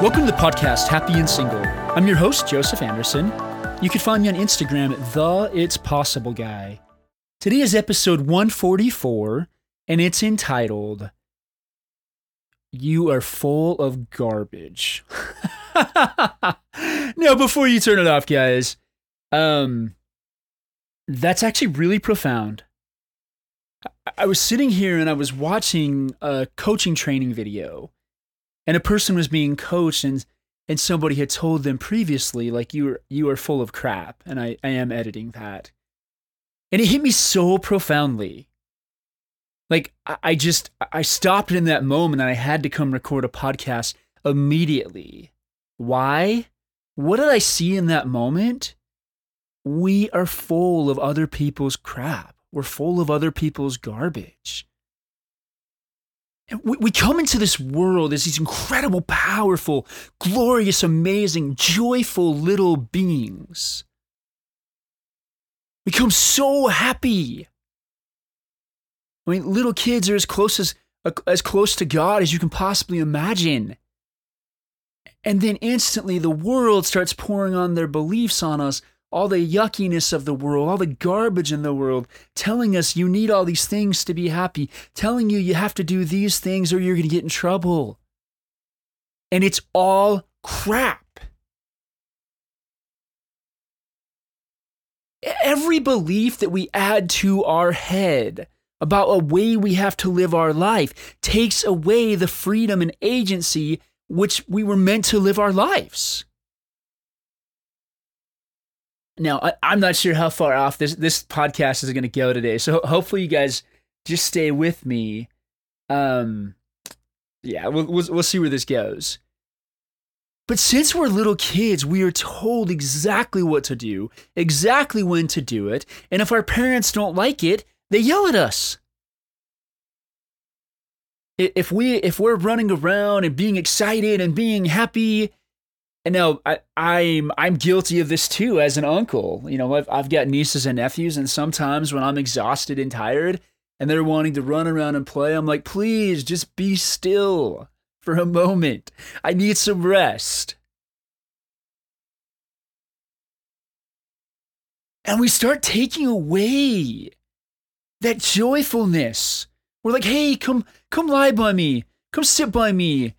Welcome to the podcast Happy and Single. I'm your host, Joseph Anderson. You can find me on Instagram at the It's Possible Guy. Today is episode 144, and it's entitled You Are Full of Garbage. now, before you turn it off, guys, um, that's actually really profound. I- I was sitting here and I was watching a coaching training video and a person was being coached and and somebody had told them previously like you are you are full of crap and I, I am editing that. And it hit me so profoundly. Like I, I just i stopped in that moment and i had to come record a podcast immediately. Why? What did i see in that moment? We are full of other people's crap. We're full of other people's garbage we, we come into this world as these incredible, powerful, glorious, amazing, joyful little beings. We come so happy. I mean, little kids are as close as as close to God as you can possibly imagine. And then instantly the world starts pouring on their beliefs on us all the yuckiness of the world, all the garbage in the world, telling us you need all these things to be happy, telling you you have to do these things or you're going to get in trouble. And it's all crap. Every belief that we add to our head about a way we have to live our life takes away the freedom and agency which we were meant to live our lives. Now, I, am not sure how far off this this podcast is going to go today, so hopefully you guys just stay with me. Um, yeah, we'll, we'll we'll see where this goes. But since we're little kids, we are told exactly what to do, exactly when to do it, and if our parents don't like it, they yell at us. If we if we're running around and being excited and being happy and now I, I'm I'm guilty of this too as an uncle. You know, I've I've got nieces and nephews, and sometimes when I'm exhausted and tired, and they're wanting to run around and play, I'm like, please just be still for a moment. I need some rest. And we start taking away that joyfulness. We're like, hey, come come lie by me. Come sit by me.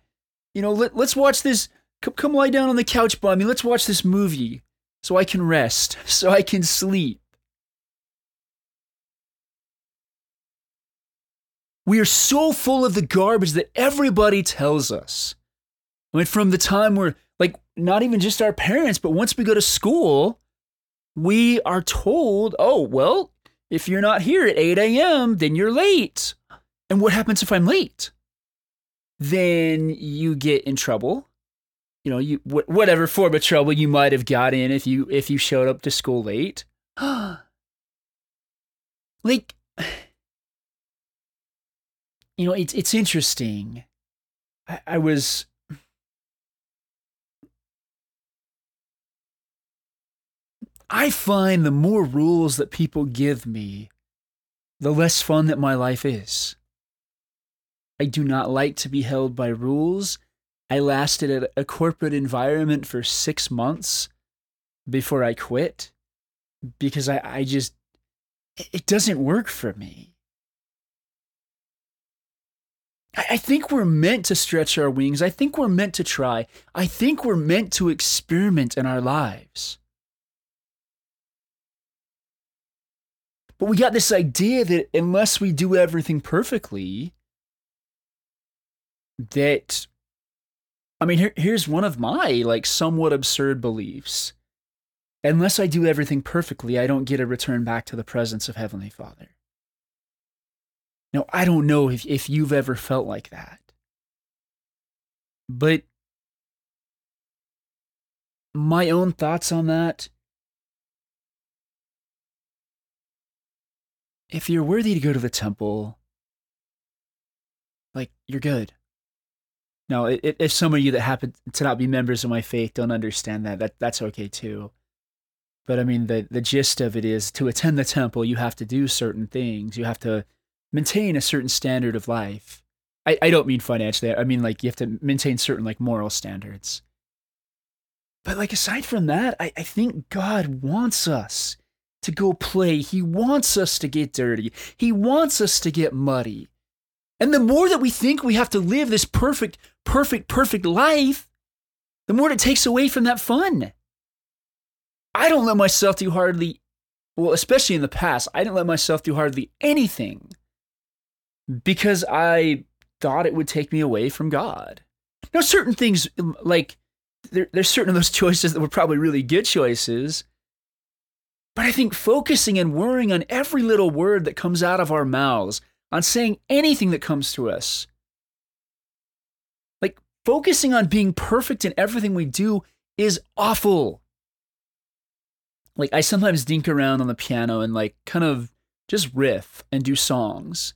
You know, let, let's watch this Come, come lie down on the couch by me. Let's watch this movie so I can rest, so I can sleep. We are so full of the garbage that everybody tells us. I mean, from the time we're like, not even just our parents, but once we go to school, we are told, oh, well, if you're not here at 8 a.m., then you're late. And what happens if I'm late? Then you get in trouble you know, you wh- whatever form of trouble you might have got in if you if you showed up to school late. like you know, it's it's interesting. I, I was I find the more rules that people give me, the less fun that my life is. I do not like to be held by rules I lasted at a corporate environment for six months before I quit because I, I just, it doesn't work for me. I think we're meant to stretch our wings. I think we're meant to try. I think we're meant to experiment in our lives. But we got this idea that unless we do everything perfectly, that I mean, here, here's one of my like somewhat absurd beliefs. Unless I do everything perfectly, I don't get a return back to the presence of Heavenly Father. Now, I don't know if, if you've ever felt like that. But my own thoughts on that if you're worthy to go to the temple, like, you're good. Now, if some of you that happen to not be members of my faith don't understand that, that that's okay too. But I mean, the, the gist of it is to attend the temple, you have to do certain things. You have to maintain a certain standard of life. I, I don't mean financially. I mean like you have to maintain certain like moral standards. But like aside from that, I, I think God wants us to go play. He wants us to get dirty. He wants us to get muddy. And the more that we think we have to live this perfect, perfect, perfect life, the more it takes away from that fun. I don't let myself do hardly, well, especially in the past, I didn't let myself do hardly anything because I thought it would take me away from God. Now, certain things, um, like, there, there's certain of those choices that were probably really good choices. But I think focusing and worrying on every little word that comes out of our mouths, on saying anything that comes to us, focusing on being perfect in everything we do is awful. Like I sometimes dink around on the piano and like kind of just riff and do songs.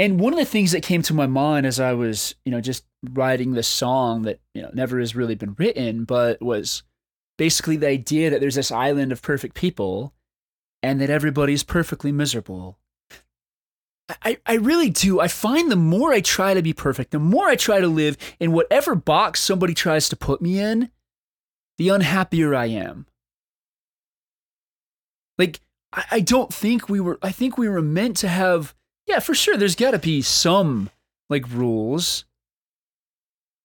And one of the things that came to my mind as I was, you know, just writing this song that, you know, never has really been written, but was basically the idea that there's this island of perfect people and that everybody's perfectly miserable. I, I really do. I find the more I try to be perfect, the more I try to live in whatever box somebody tries to put me in, the unhappier I am. Like, I, I don't think we were, I think we were meant to have yeah, for sure. There's got to be some like rules.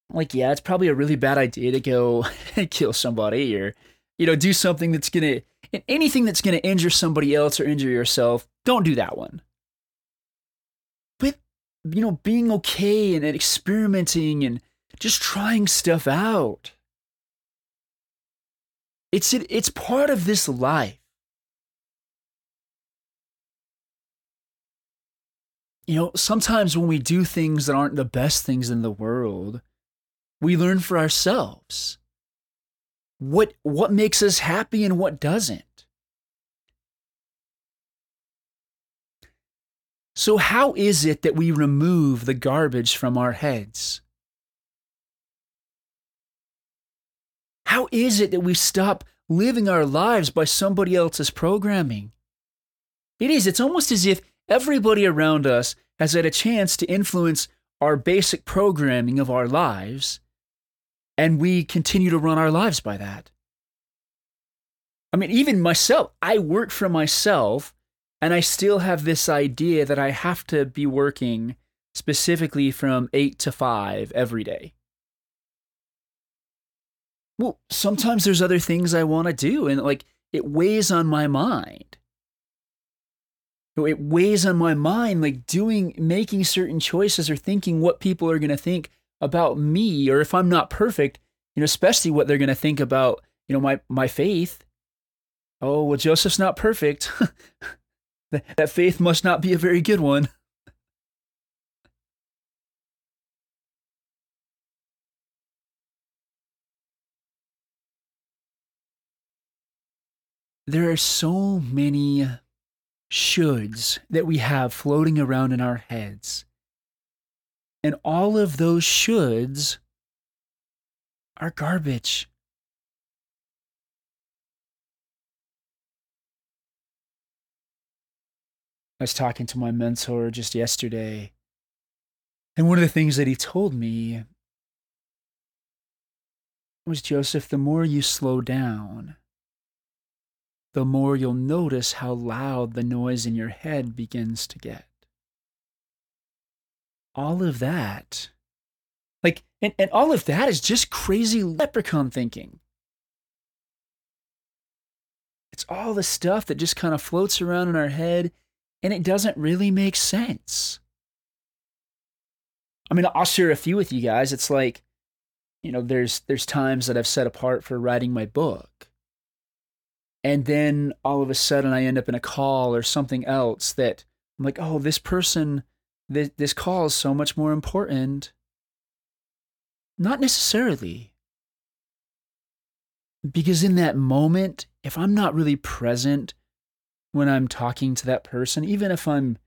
Like, yeah, it's probably a really bad idea to go kill somebody or, you know, do something that's going to, anything that's going to injure somebody else or injure yourself. Don't do that one. You know, being okay and, and experimenting and just trying stuff out. It's, it, it's part of this life. you know, sometimes when we do things that aren't the best things in the world, we learn for ourselves what what makes us happy and what doesn't. So how is it that we remove the garbage from our heads? How is it that we stop living our lives by somebody else's programming? It is, it's almost as if everybody around us has had a chance to influence our basic programming of our lives, and we continue to run our lives by that. I mean, even myself, I work for myself, and I still have this idea that I have to be working specifically from 8 to 5 every day. Well, sometimes there's other things I want to do, and like it weighs on my mind. It weighs on my mind like doing making certain choices or thinking what people are going to think about me or if i'm not perfect you know especially what they're going to think about you know my my faith. Oh well joseph's not perfect that faith must not be a very good one there are so many shoulds that we have floating around in our heads. And all of those shoulds are garbage. I was talking to my mentor just yesterday, and one of the things that he told me was Joseph, the more you slow down, the more you'll notice how loud the noise in your head begins to get. All of that, like, and, and all of that is just crazy leprechaun thinking. It's all the stuff that just kind of floats around in our head and it doesn't really make sense. I mean, I'll share a few with you guys. It's like, you know, there's there's times that I've set apart for writing my book and then all of a sudden I end up in a call or something else that I'm like, oh, this person, this, this call is so much more important. Not necessarily. Because in that moment, if I'm not really present when I'm talking to that person, even if I'm,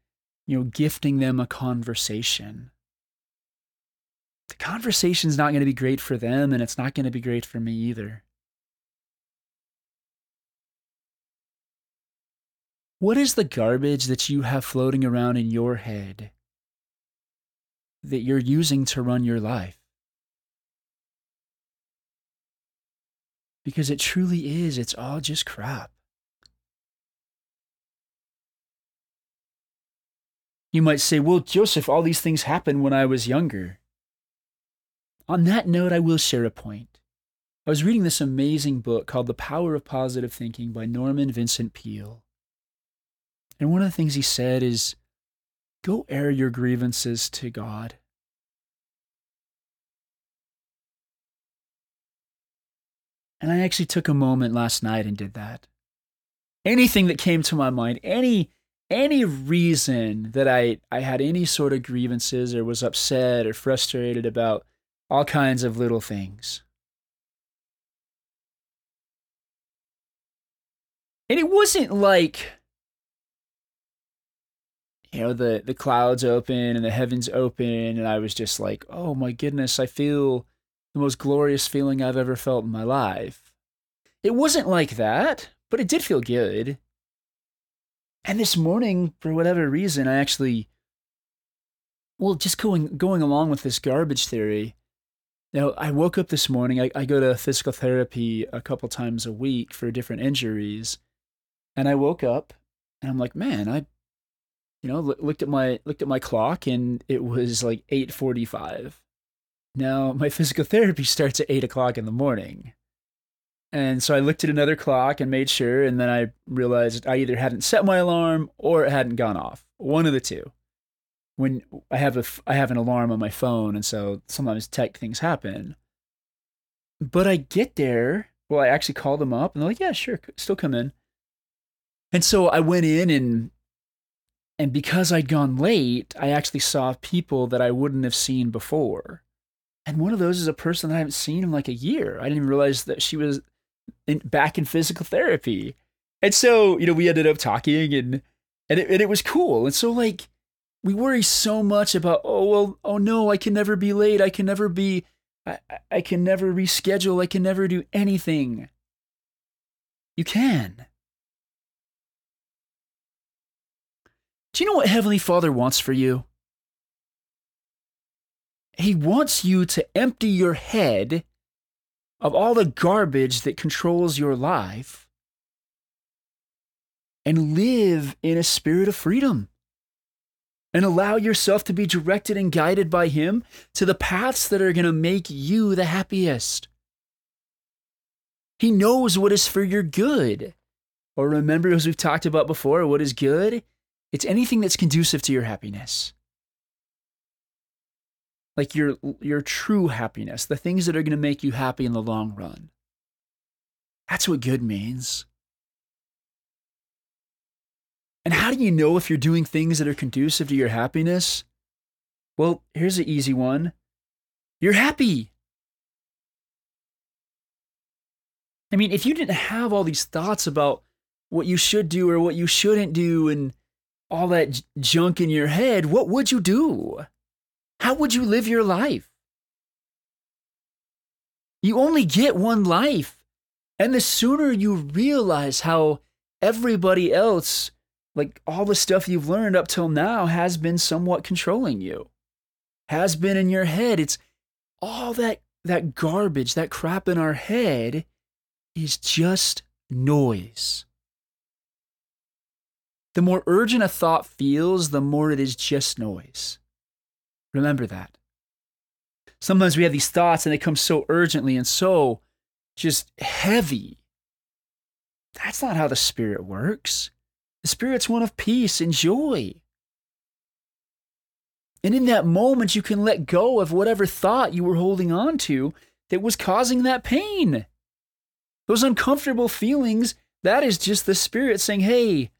you know, gifting them a conversation, the conversation's not going to be great for them and it's not going to be great for me either. What is the garbage that you have floating around in your head? that you're using to run your life. Because it truly is, it's all just crap. You might say, well, Joseph, all these things happened when I was younger. On that note, I will share a point. I was reading this amazing book called The Power of Positive Thinking by Norman Vincent Peale. And one of the things he said is go air your grievances to God. And I actually took a moment last night and did that. Anything that came to my mind, any any reason that I, I had any sort of grievances or was upset or frustrated about all kinds of little things. And it wasn't like you know the the clouds open and the heavens open and I was just like, "Oh my goodness, I feel the most glorious feeling I've ever felt in my life." It wasn't like that, but it did feel good. And this morning, for whatever reason, I actually well, just going going along with this garbage theory, now, I woke up this morning. I, I go to physical therapy a couple times a week for different injuries, and I woke up and I'm like, man, I, you know, looked at my looked at my clock and it was like eight forty five. Now my physical therapy starts at eight o'clock in the morning, and so I looked at another clock and made sure, and then I realized I either hadn't set my alarm or it hadn't gone off. One of the two when I have a I have an alarm on my phone, and so sometimes tech things happen. But I get there. Well, I actually call them up, and they're like, "Yeah, sure, still come in." And so I went in, and and because I'd gone late, I actually saw people that I wouldn't have seen before. And one of those is a person that I haven't seen in like a year. I didn't even realize that she was in, back in physical therapy. And so, you know, we ended up talking and and it, and it was cool. And so like we worry so much about oh well oh no i can never be late. I can never be i, I can never reschedule. I can never do anything. You can. Do you know what heavenly father wants for you? He wants you to empty your head of all the garbage that controls your life and live in a spirit of freedom and allow yourself to be directed and guided by Him to the paths that are going to make you the happiest. He knows what is for your good. Or remember, as we've talked about before, what is good? It's anything that's conducive to your happiness. Like your, your true happiness, the things that are going to make you happy in the long run. That's what good means. And how do you know if you're doing things that are conducive to your happiness? Well, here's an easy one you're happy. I mean, if you didn't have all these thoughts about what you should do or what you shouldn't do and all that junk in your head, what would you do? How would you live your life? You only get one life. And the sooner you realize how everybody else like all the stuff you've learned up till now has been somewhat controlling you has been in your head it's all that that garbage that crap in our head is just noise the more urgent a thought feels the more it is just noise remember that sometimes we have these thoughts and they come so urgently and so just heavy that's not how the spirit works the Spirit's one of peace and joy. And in that moment, you can let go of whatever thought you were holding on to that was causing that pain. Those uncomfortable feelings, that is just the Spirit saying, hey,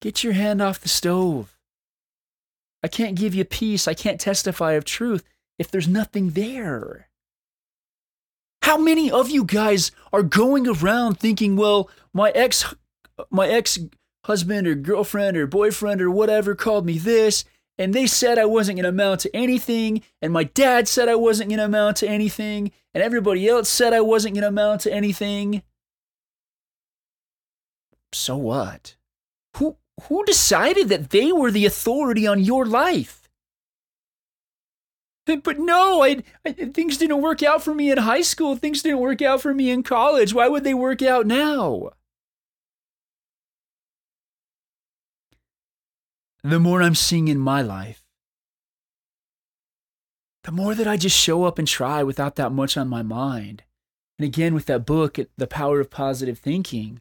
get your hand off the stove. I can't give you peace. I can't testify of truth if there's nothing there. How many of you guys are going around thinking, well, my ex my ex husband or girlfriend or boyfriend or whatever called me this, and they said I wasn't going to amount to anything, and my dad said I wasn't going to amount to anything, and everybody else said I wasn't going to amount to anything. So what? Who who decided that they were the authority on your life? But no, I, I, things didn't work out for me in high school. Things didn't work out for me in college. Why would they work out now? The more I'm seeing in my life, the more that I just show up and try without that much on my mind. And again, with that book, The Power of Positive Thinking,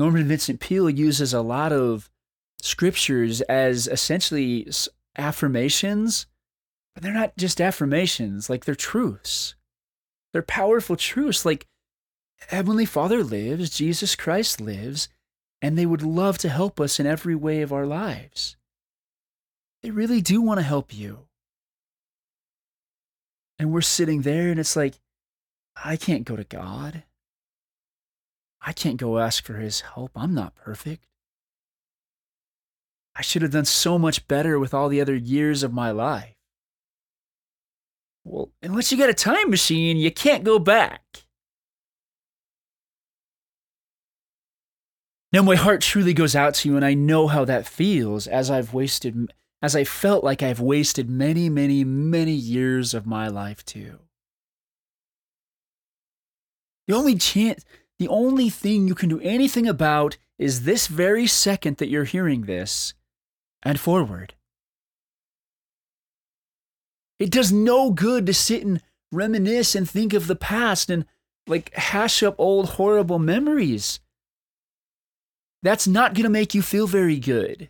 Norman Vincent Peale uses a lot of scriptures as essentially affirmations but they're not just affirmations, like they're truths. They're powerful truths. Like Heavenly Father lives, Jesus Christ lives, and they would love to help us in every way of our lives. They really do want to help you. And we're sitting there, and it's like, I can't go to God. I can't go ask for his help. I'm not perfect. I should have done so much better with all the other years of my life. Well, unless you got a time machine, you can't go back. Now, my heart truly goes out to you, and I know how that feels as I've wasted, as I felt like I've wasted many, many, many years of my life too. The only chance, the only thing you can do anything about is this very second that you're hearing this and forward. It does no good to sit and reminisce and think of the past and like hash up old horrible memories. That's not going to make you feel very good.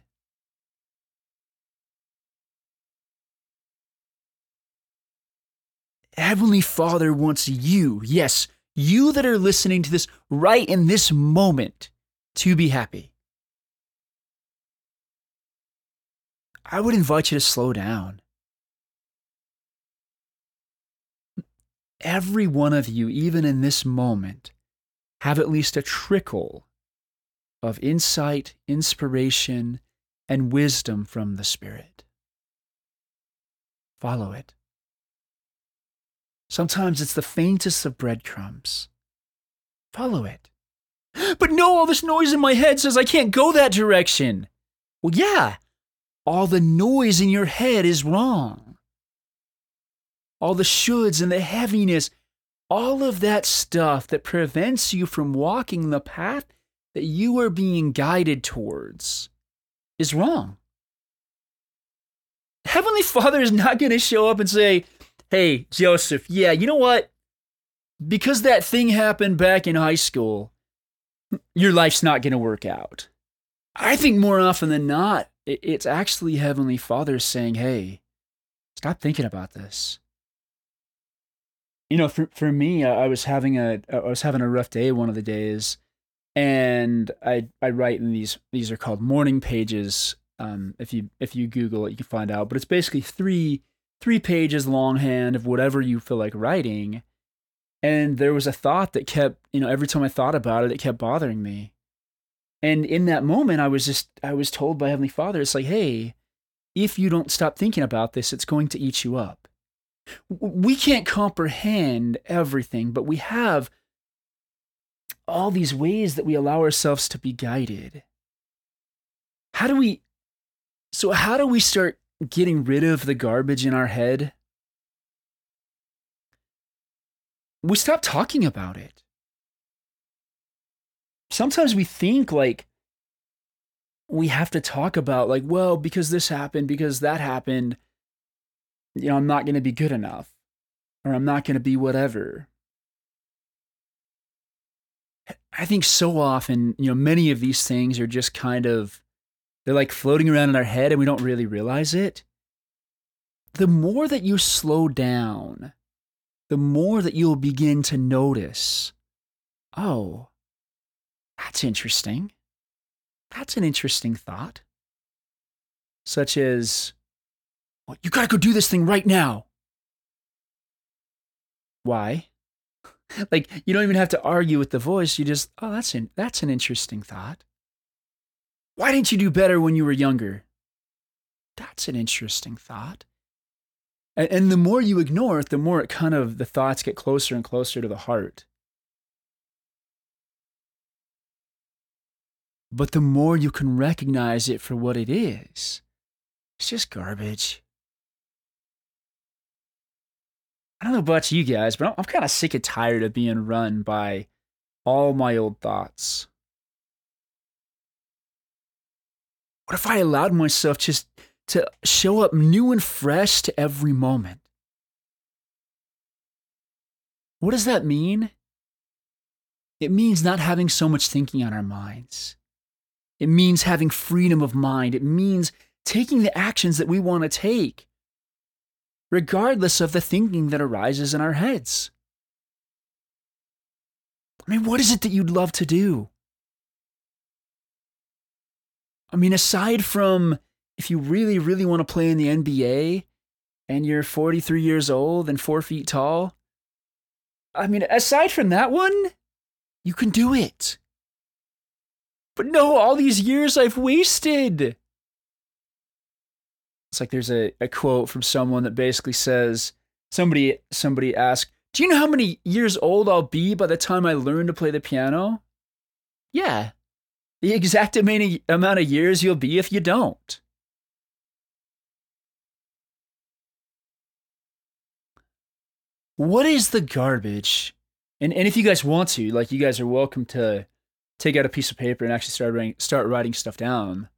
Heavenly Father wants you, yes, you that are listening to this right in this moment, to be happy. I would invite you to slow down. every one of you, even in this moment, have at least a trickle of insight, inspiration, and wisdom from the Spirit. Follow it. Sometimes it's the faintest of breadcrumbs. Follow it. But no, all this noise in my head says I can't go that direction. Well, yeah, all the noise in your head is wrong all the shoulds and the heaviness, all of that stuff that prevents you from walking the path that you are being guided towards is wrong. Heavenly Father is not going to show up and say, Hey, Joseph, yeah, you know what? Because that thing happened back in high school, your life's not going to work out. I think more often than not, it's actually Heavenly Father saying, Hey, stop thinking about this you know, for for me, I was having a I was having a rough day one of the days, and I I write in these these are called morning pages. Um, if you if you Google it, you can find out. But it's basically three three pages longhand of whatever you feel like writing. And there was a thought that kept, you know, every time I thought about it, it kept bothering me. And in that moment, I was just I was told by Heavenly Father, it's like, hey, if you don't stop thinking about this, it's going to eat you up we can't comprehend everything, but we have all these ways that we allow ourselves to be guided. How do we, so how do we start getting rid of the garbage in our head? We stop talking about it. Sometimes we think like we have to talk about, like, well, because this happened, because that happened you know, I'm not going to be good enough or I'm not going to be whatever. I think so often, you know, many of these things are just kind of, they're like floating around in our head and we don't really realize it. The more that you slow down, the more that you'll begin to notice, oh, that's interesting. That's an interesting thought. Such as, you gotta go do this thing right now. Why? like you don't even have to argue with the voice. You just, oh, that's an that's an interesting thought. Why didn't you do better when you were younger? That's an interesting thought. And, and the more you ignore it, the more it kind of the thoughts get closer and closer to the heart. But the more you can recognize it for what it is, it's just garbage. I don't know about you guys, but I'm, I'm kind of sick and tired of being run by all my old thoughts. What if I allowed myself just to show up new and fresh to every moment? What does that mean? It means not having so much thinking on our minds. It means having freedom of mind. It means taking the actions that we want to take, regardless of the thinking that arises in our heads. I mean, what is it that you'd love to do? I mean, aside from if you really, really want to play in the NBA and you're 43 years old and four feet tall, I mean, aside from that one, you can do it. But no, all these years I've wasted. It's like there's a, a quote from someone that basically says somebody somebody asked, Do you know how many years old I'll be by the time I learn to play the piano? Yeah. The exact amount of years you'll be if you don't. What is the garbage? And and if you guys want to, like you guys are welcome to take out a piece of paper and actually start writing start writing stuff down.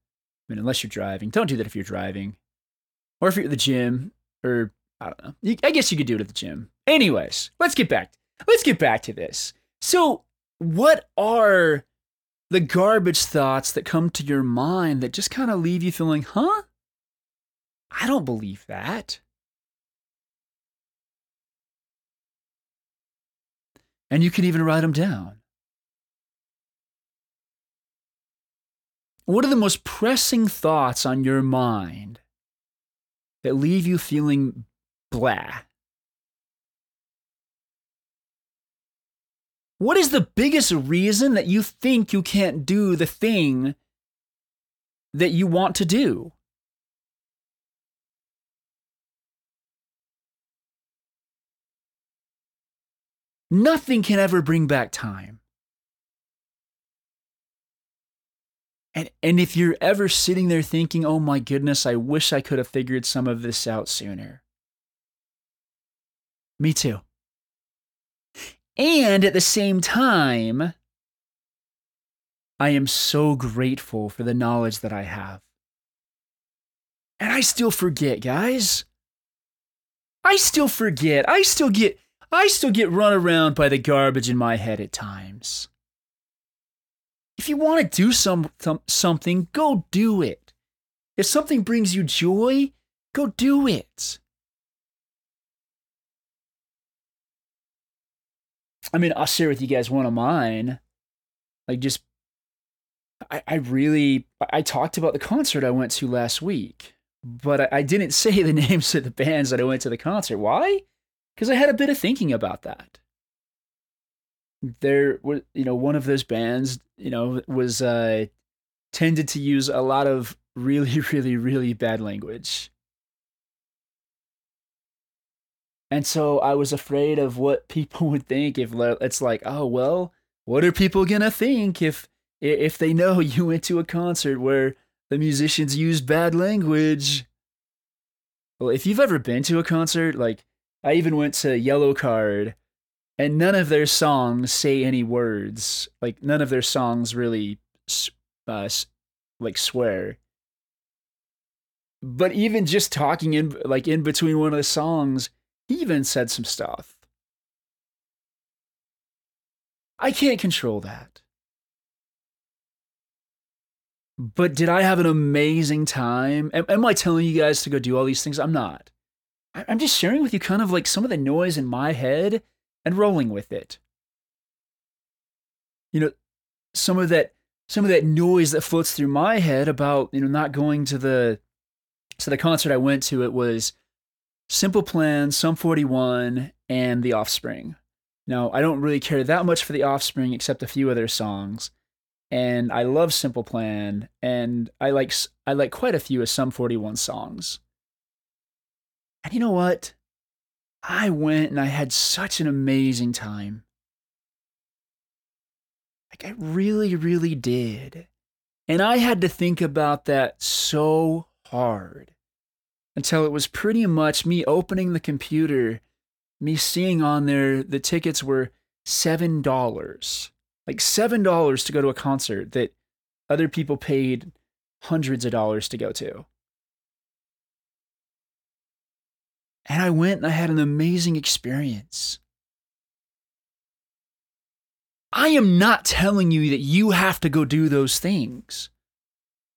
I mean, unless you're driving. Don't do that if you're driving. Or if you're at the gym, or I don't know. I guess you could do it at the gym. Anyways, let's get back. Let's get back to this. So, what are the garbage thoughts that come to your mind that just kind of leave you feeling, huh? I don't believe that. And you can even write them down. What are the most pressing thoughts on your mind that leave you feeling blah? What is the biggest reason that you think you can't do the thing that you want to do? Nothing can ever bring back time. And, and if you're ever sitting there thinking, oh my goodness, I wish I could have figured some of this out sooner. Me too. And at the same time, I am so grateful for the knowledge that I have. And I still forget, guys. I still forget. I still get I still get run around by the garbage in my head at times. If you want to do some, some something, go do it. If something brings you joy, go do it. I mean, I'll share with you guys one of mine. Like, just, I, I really, I talked about the concert I went to last week, but I, I didn't say the names of the bands that I went to the concert. Why? Because I had a bit of thinking about that there was you know one of those bands you know was uh tended to use a lot of really really really bad language and so i was afraid of what people would think if it's like oh well what are people gonna think if if they know you went to a concert where the musicians use bad language well if you've ever been to a concert like i even went to Yellowcard and none of their songs say any words. Like none of their songs really, uh, like swear. But even just talking in like in between one of the songs, even said some stuff. I can't control that. But did I have an amazing time? Am, am, I telling you guys to go do all these things? I'm not. I'm just sharing with you kind of like some of the noise in my head and rolling with it. You know, some of that some of that noise that floats through my head about, you know, not going to the so the concert I went to it was Simple Plan, Sum 41 and The Offspring. Now, I don't really care that much for The Offspring except a few of their songs. And I love Simple Plan and I like I like quite a few of Sum 41 songs. And you know what? I went and I had such an amazing time. Like, I really, really did. And I had to think about that so hard until it was pretty much me opening the computer, me seeing on there the tickets were $7. Like $7 to go to a concert that other people paid hundreds of dollars to go to. And I went and I had an amazing experience. I am not telling you that you have to go do those things.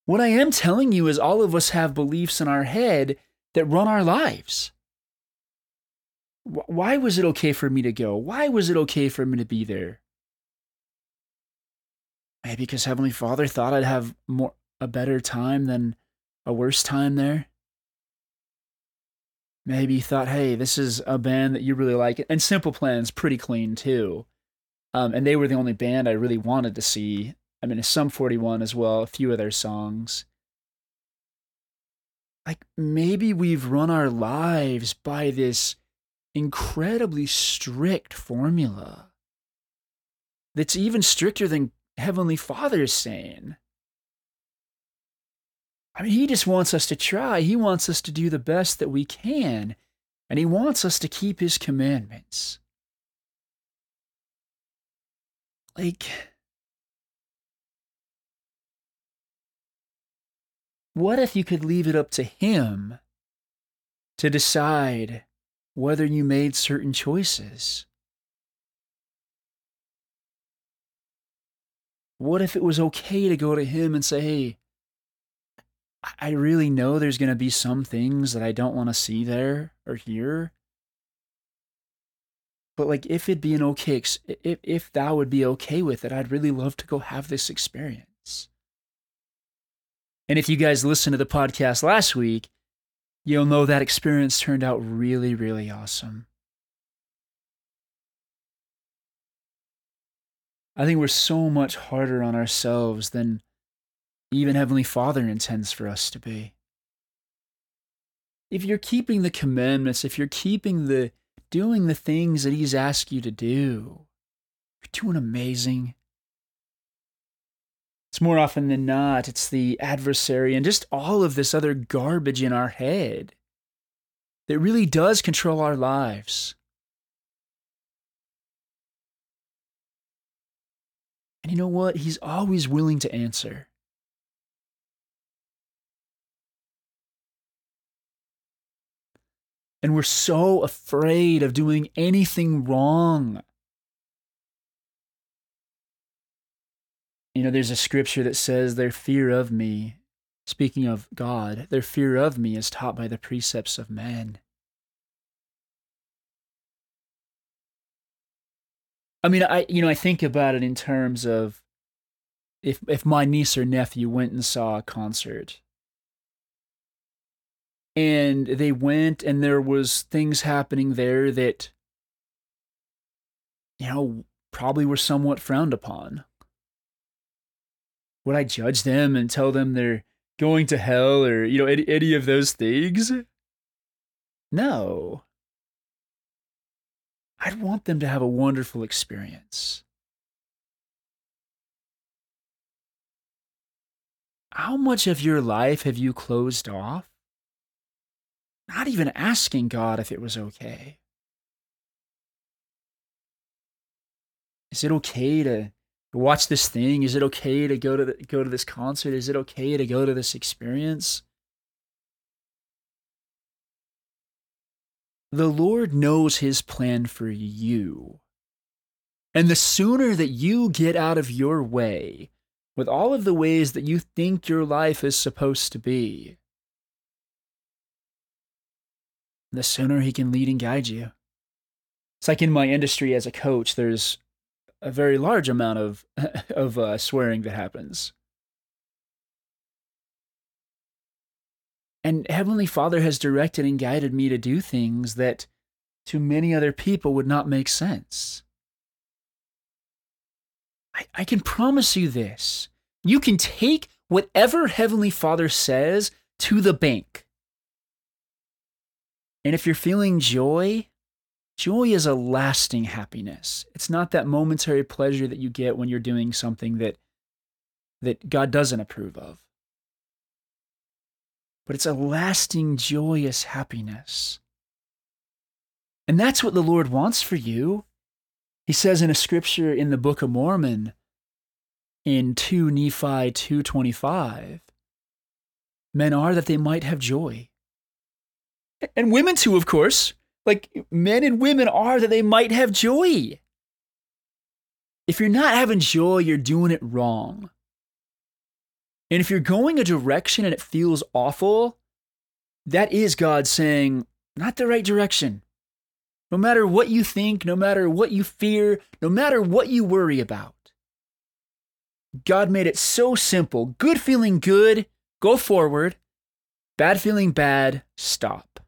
What I am telling you is all of us have beliefs in our head that run our lives. Why was it okay for me to go? Why was it okay for me to be there? Maybe because Heavenly Father thought I'd have more a better time than a worse time there. Maybe you thought, hey, this is a band that you really like. And Simple Plan's pretty clean too. Um, and they were the only band I really wanted to see. I mean, Sum 41 as well, a few of their songs. Like maybe we've run our lives by this incredibly strict formula that's even stricter than Heavenly Father is saying. I mean, He just wants us to try. He wants us to do the best that we can, and He wants us to keep His commandments. Like, what if you could leave it up to Him to decide whether you made certain choices? What if it was okay to go to him and say, hey, I really know there's going to be some things that I don't want to see there or hear. But like, if it'd be an okay, if if thou would be okay with it, I'd really love to go have this experience. And if you guys listened to the podcast last week, you'll know that experience turned out really, really awesome. I think we're so much harder on ourselves than even Heavenly Father intends for us to be. If you're keeping the commandments, if you're keeping the doing the things that He's asked you to do, you're doing amazing. It's more often than not, it's the adversary and just all of this other garbage in our head that really does control our lives. And you know what? He's always willing to answer. And we're so afraid of doing anything wrong. You know, there's a scripture that says their fear of me, speaking of God, their fear of me is taught by the precepts of men. I mean, I you know I think about it in terms of if if my niece or nephew went and saw a concert and they went and there was things happening there that you know probably were somewhat frowned upon would i judge them and tell them they're going to hell or you know any, any of those things no I'd want them to have a wonderful experience. How much of your life have you closed off? Not even asking God if it was okay. Is it okay to watch this thing? Is it okay to go to the, go to this concert? Is it okay to go to this experience? the Lord knows his plan for you. And the sooner that you get out of your way with all of the ways that you think your life is supposed to be, the sooner he can lead and guide you. It's like in my industry as a coach, there's a very large amount of, of uh, swearing that happens. And Heavenly Father has directed and guided me to do things that to many other people would not make sense. I, I can promise you this you can take whatever Heavenly Father says to the bank. And if you're feeling joy, joy is a lasting happiness. It's not that momentary pleasure that you get when you're doing something that, that God doesn't approve of but it's a lasting, joyous happiness. And that's what the Lord wants for you. He says in a scripture in the Book of Mormon in 2 Nephi 2:25, men are that they might have joy. And women too, of course. Like men and women are that they might have joy. If you're not having joy, you're doing it wrong. And if you're going a direction and it feels awful, that is God saying, not the right direction. No matter what you think, no matter what you fear, no matter what you worry about. God made it so simple. Good feeling good, go forward. Bad feeling bad, stop.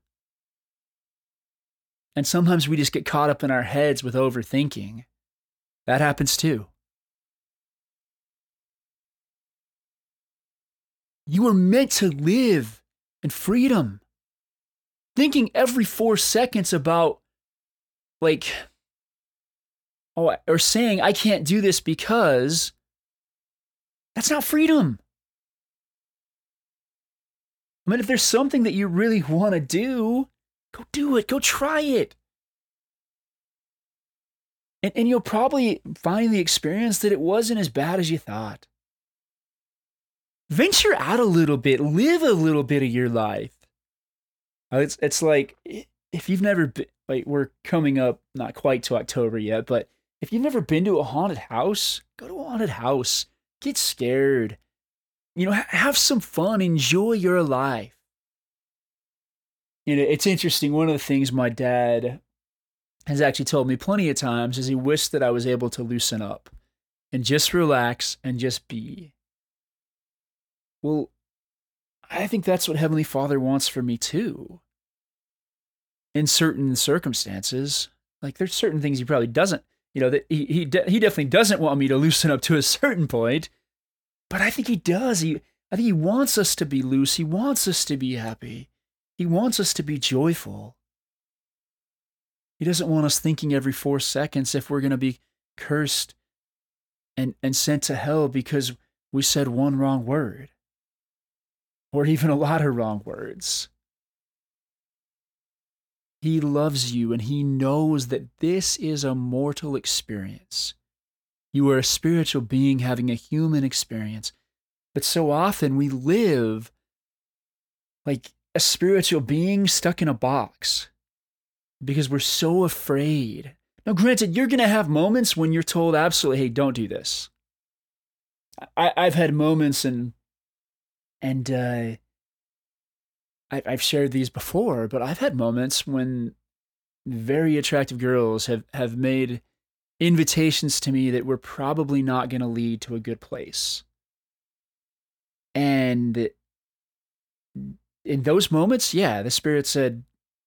And sometimes we just get caught up in our heads with overthinking. That happens too. You were meant to live in freedom. Thinking every four seconds about, like, oh, or saying, I can't do this because that's not freedom. I mean, if there's something that you really want to do, go do it, go try it. And, and you'll probably find the experience that it wasn't as bad as you thought. Venture out a little bit, live a little bit of your life. Uh, it's, it's like if you've never been, like, we're coming up not quite to October yet, but if you've never been to a haunted house, go to a haunted house, get scared, you know, have some fun, enjoy your life. You know, it's interesting. One of the things my dad has actually told me plenty of times is he wished that I was able to loosen up and just relax and just be. Well, I think that's what Heavenly Father wants for me too. In certain circumstances, like there's certain things he probably doesn't, you know, that he he de- he definitely doesn't want me to loosen up to a certain point, but I think he does. He I think he wants us to be loose. He wants us to be happy. He wants us to be joyful. He doesn't want us thinking every four seconds if we're going to be cursed and, and sent to hell because we said one wrong word or even a lot of wrong words. He loves you and he knows that this is a mortal experience. You are a spiritual being having a human experience. But so often we live like a spiritual being stuck in a box because we're so afraid. Now, granted, you're going to have moments when you're told absolutely, hey, don't do this. I, I've had moments and and uh, I, I've shared these before, but I've had moments when very attractive girls have, have made invitations to me that were probably not going to lead to a good place. And in those moments, yeah, the Spirit said,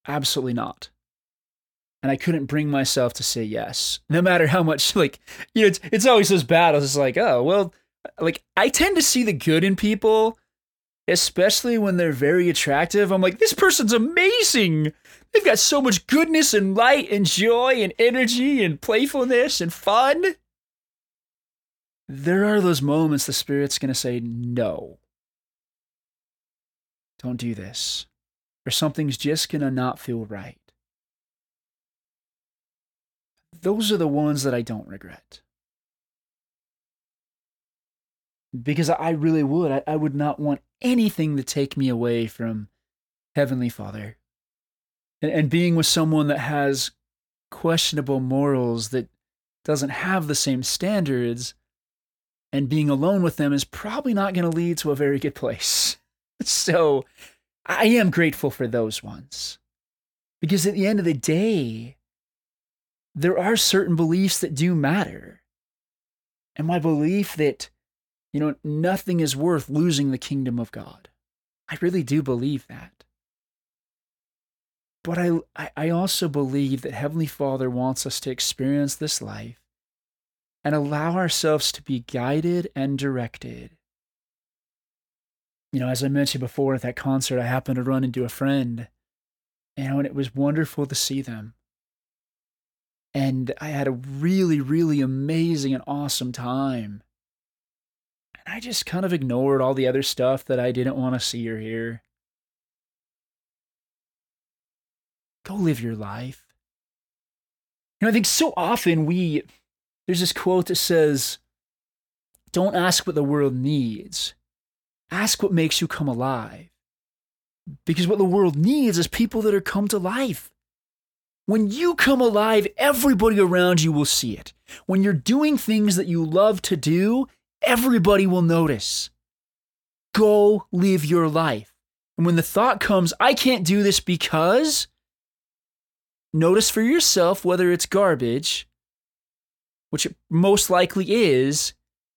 absolutely not and I couldn't bring myself to say yes, no matter how much like you know it's it's always those battles. It's like oh well, like I tend to see the good in people, especially when they're very attractive. I'm like this person's amazing. They've got so much goodness and light and joy and energy and playfulness and fun. There are those moments the spirit's gonna say no. Don't do this, or something's just gonna not feel right those are the ones that I don't regret. Because I really would. I, I would not want anything to take me away from Heavenly Father. And, and being with someone that has questionable morals, that doesn't have the same standards, and being alone with them is probably not going to lead to a very good place. So I am grateful for those ones. Because at the end of the day, there are certain beliefs that do matter. And my belief that, you know, nothing is worth losing the kingdom of God. I really do believe that. But I, I also believe that Heavenly Father wants us to experience this life and allow ourselves to be guided and directed. You know, as I mentioned before at that concert, I happened to run into a friend, you know, and it was wonderful to see them and I had a really, really amazing and awesome time. And I just kind of ignored all the other stuff that I didn't want to see or hear. Go live your life. You know, I think so often we, there's this quote that says, don't ask what the world needs, ask what makes you come alive. Because what the world needs is people that are come to life. When you come alive, everybody around you will see it. When you're doing things that you love to do, everybody will notice. Go live your life. And when the thought comes, I can't do this because, notice for yourself whether it's garbage, which it most likely is,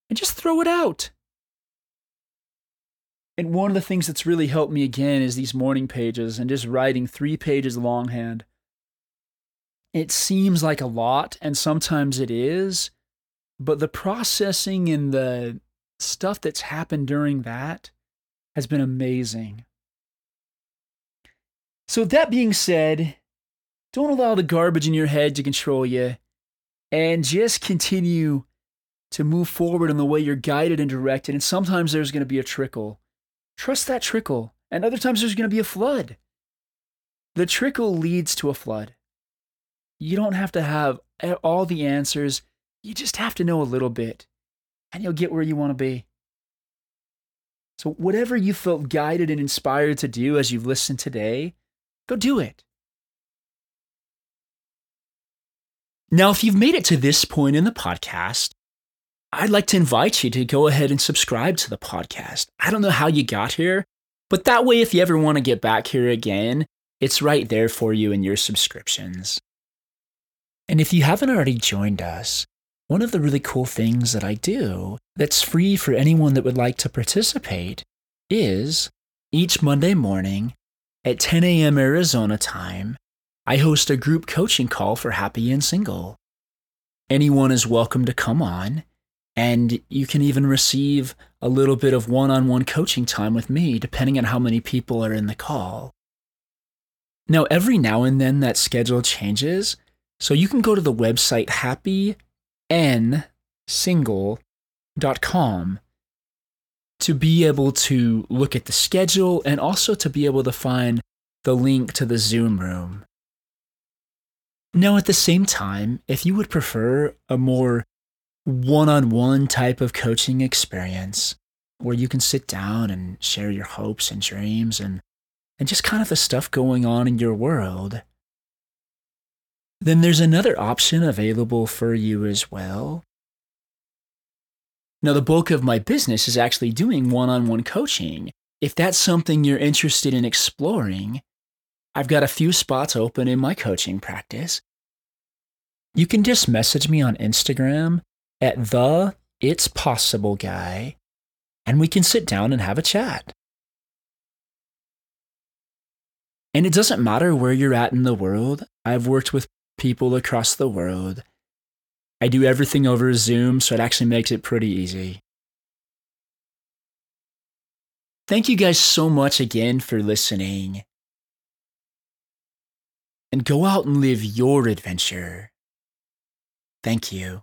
and just throw it out. And one of the things that's really helped me again is these morning pages and just writing three pages longhand. It seems like a lot, and sometimes it is, but the processing and the stuff that's happened during that has been amazing. So, that being said, don't allow the garbage in your head to control you and just continue to move forward in the way you're guided and directed. And sometimes there's going to be a trickle. Trust that trickle. And other times there's going to be a flood. The trickle leads to a flood. You don't have to have all the answers. You just have to know a little bit, and you'll get where you want to be. So, whatever you felt guided and inspired to do as you've listened today, go do it. Now, if you've made it to this point in the podcast, I'd like to invite you to go ahead and subscribe to the podcast. I don't know how you got here, but that way, if you ever want to get back here again, it's right there for you in your subscriptions. And if you haven't already joined us, one of the really cool things that I do that's free for anyone that would like to participate is each Monday morning at 10 a.m. Arizona time, I host a group coaching call for Happy and Single. Anyone is welcome to come on and you can even receive a little bit of one on one coaching time with me, depending on how many people are in the call. Now, every now and then that schedule changes, so you can go to the website happynsingle.com to be able to look at the schedule and also to be able to find the link to the Zoom room. Now, at the same time, if you would prefer a more one on one type of coaching experience where you can sit down and share your hopes and dreams and, and just kind of the stuff going on in your world, then there's another option available for you as well. Now, the bulk of my business is actually doing one on one coaching. If that's something you're interested in exploring, I've got a few spots open in my coaching practice. You can just message me on Instagram at the It's Possible guy, and we can sit down and have a chat. And it doesn't matter where you're at in the world. I've worked with people across the world. I do everything over Zoom, so it actually makes it pretty easy. Thank you guys so much again for listening. And go out and live your adventure. Thank you.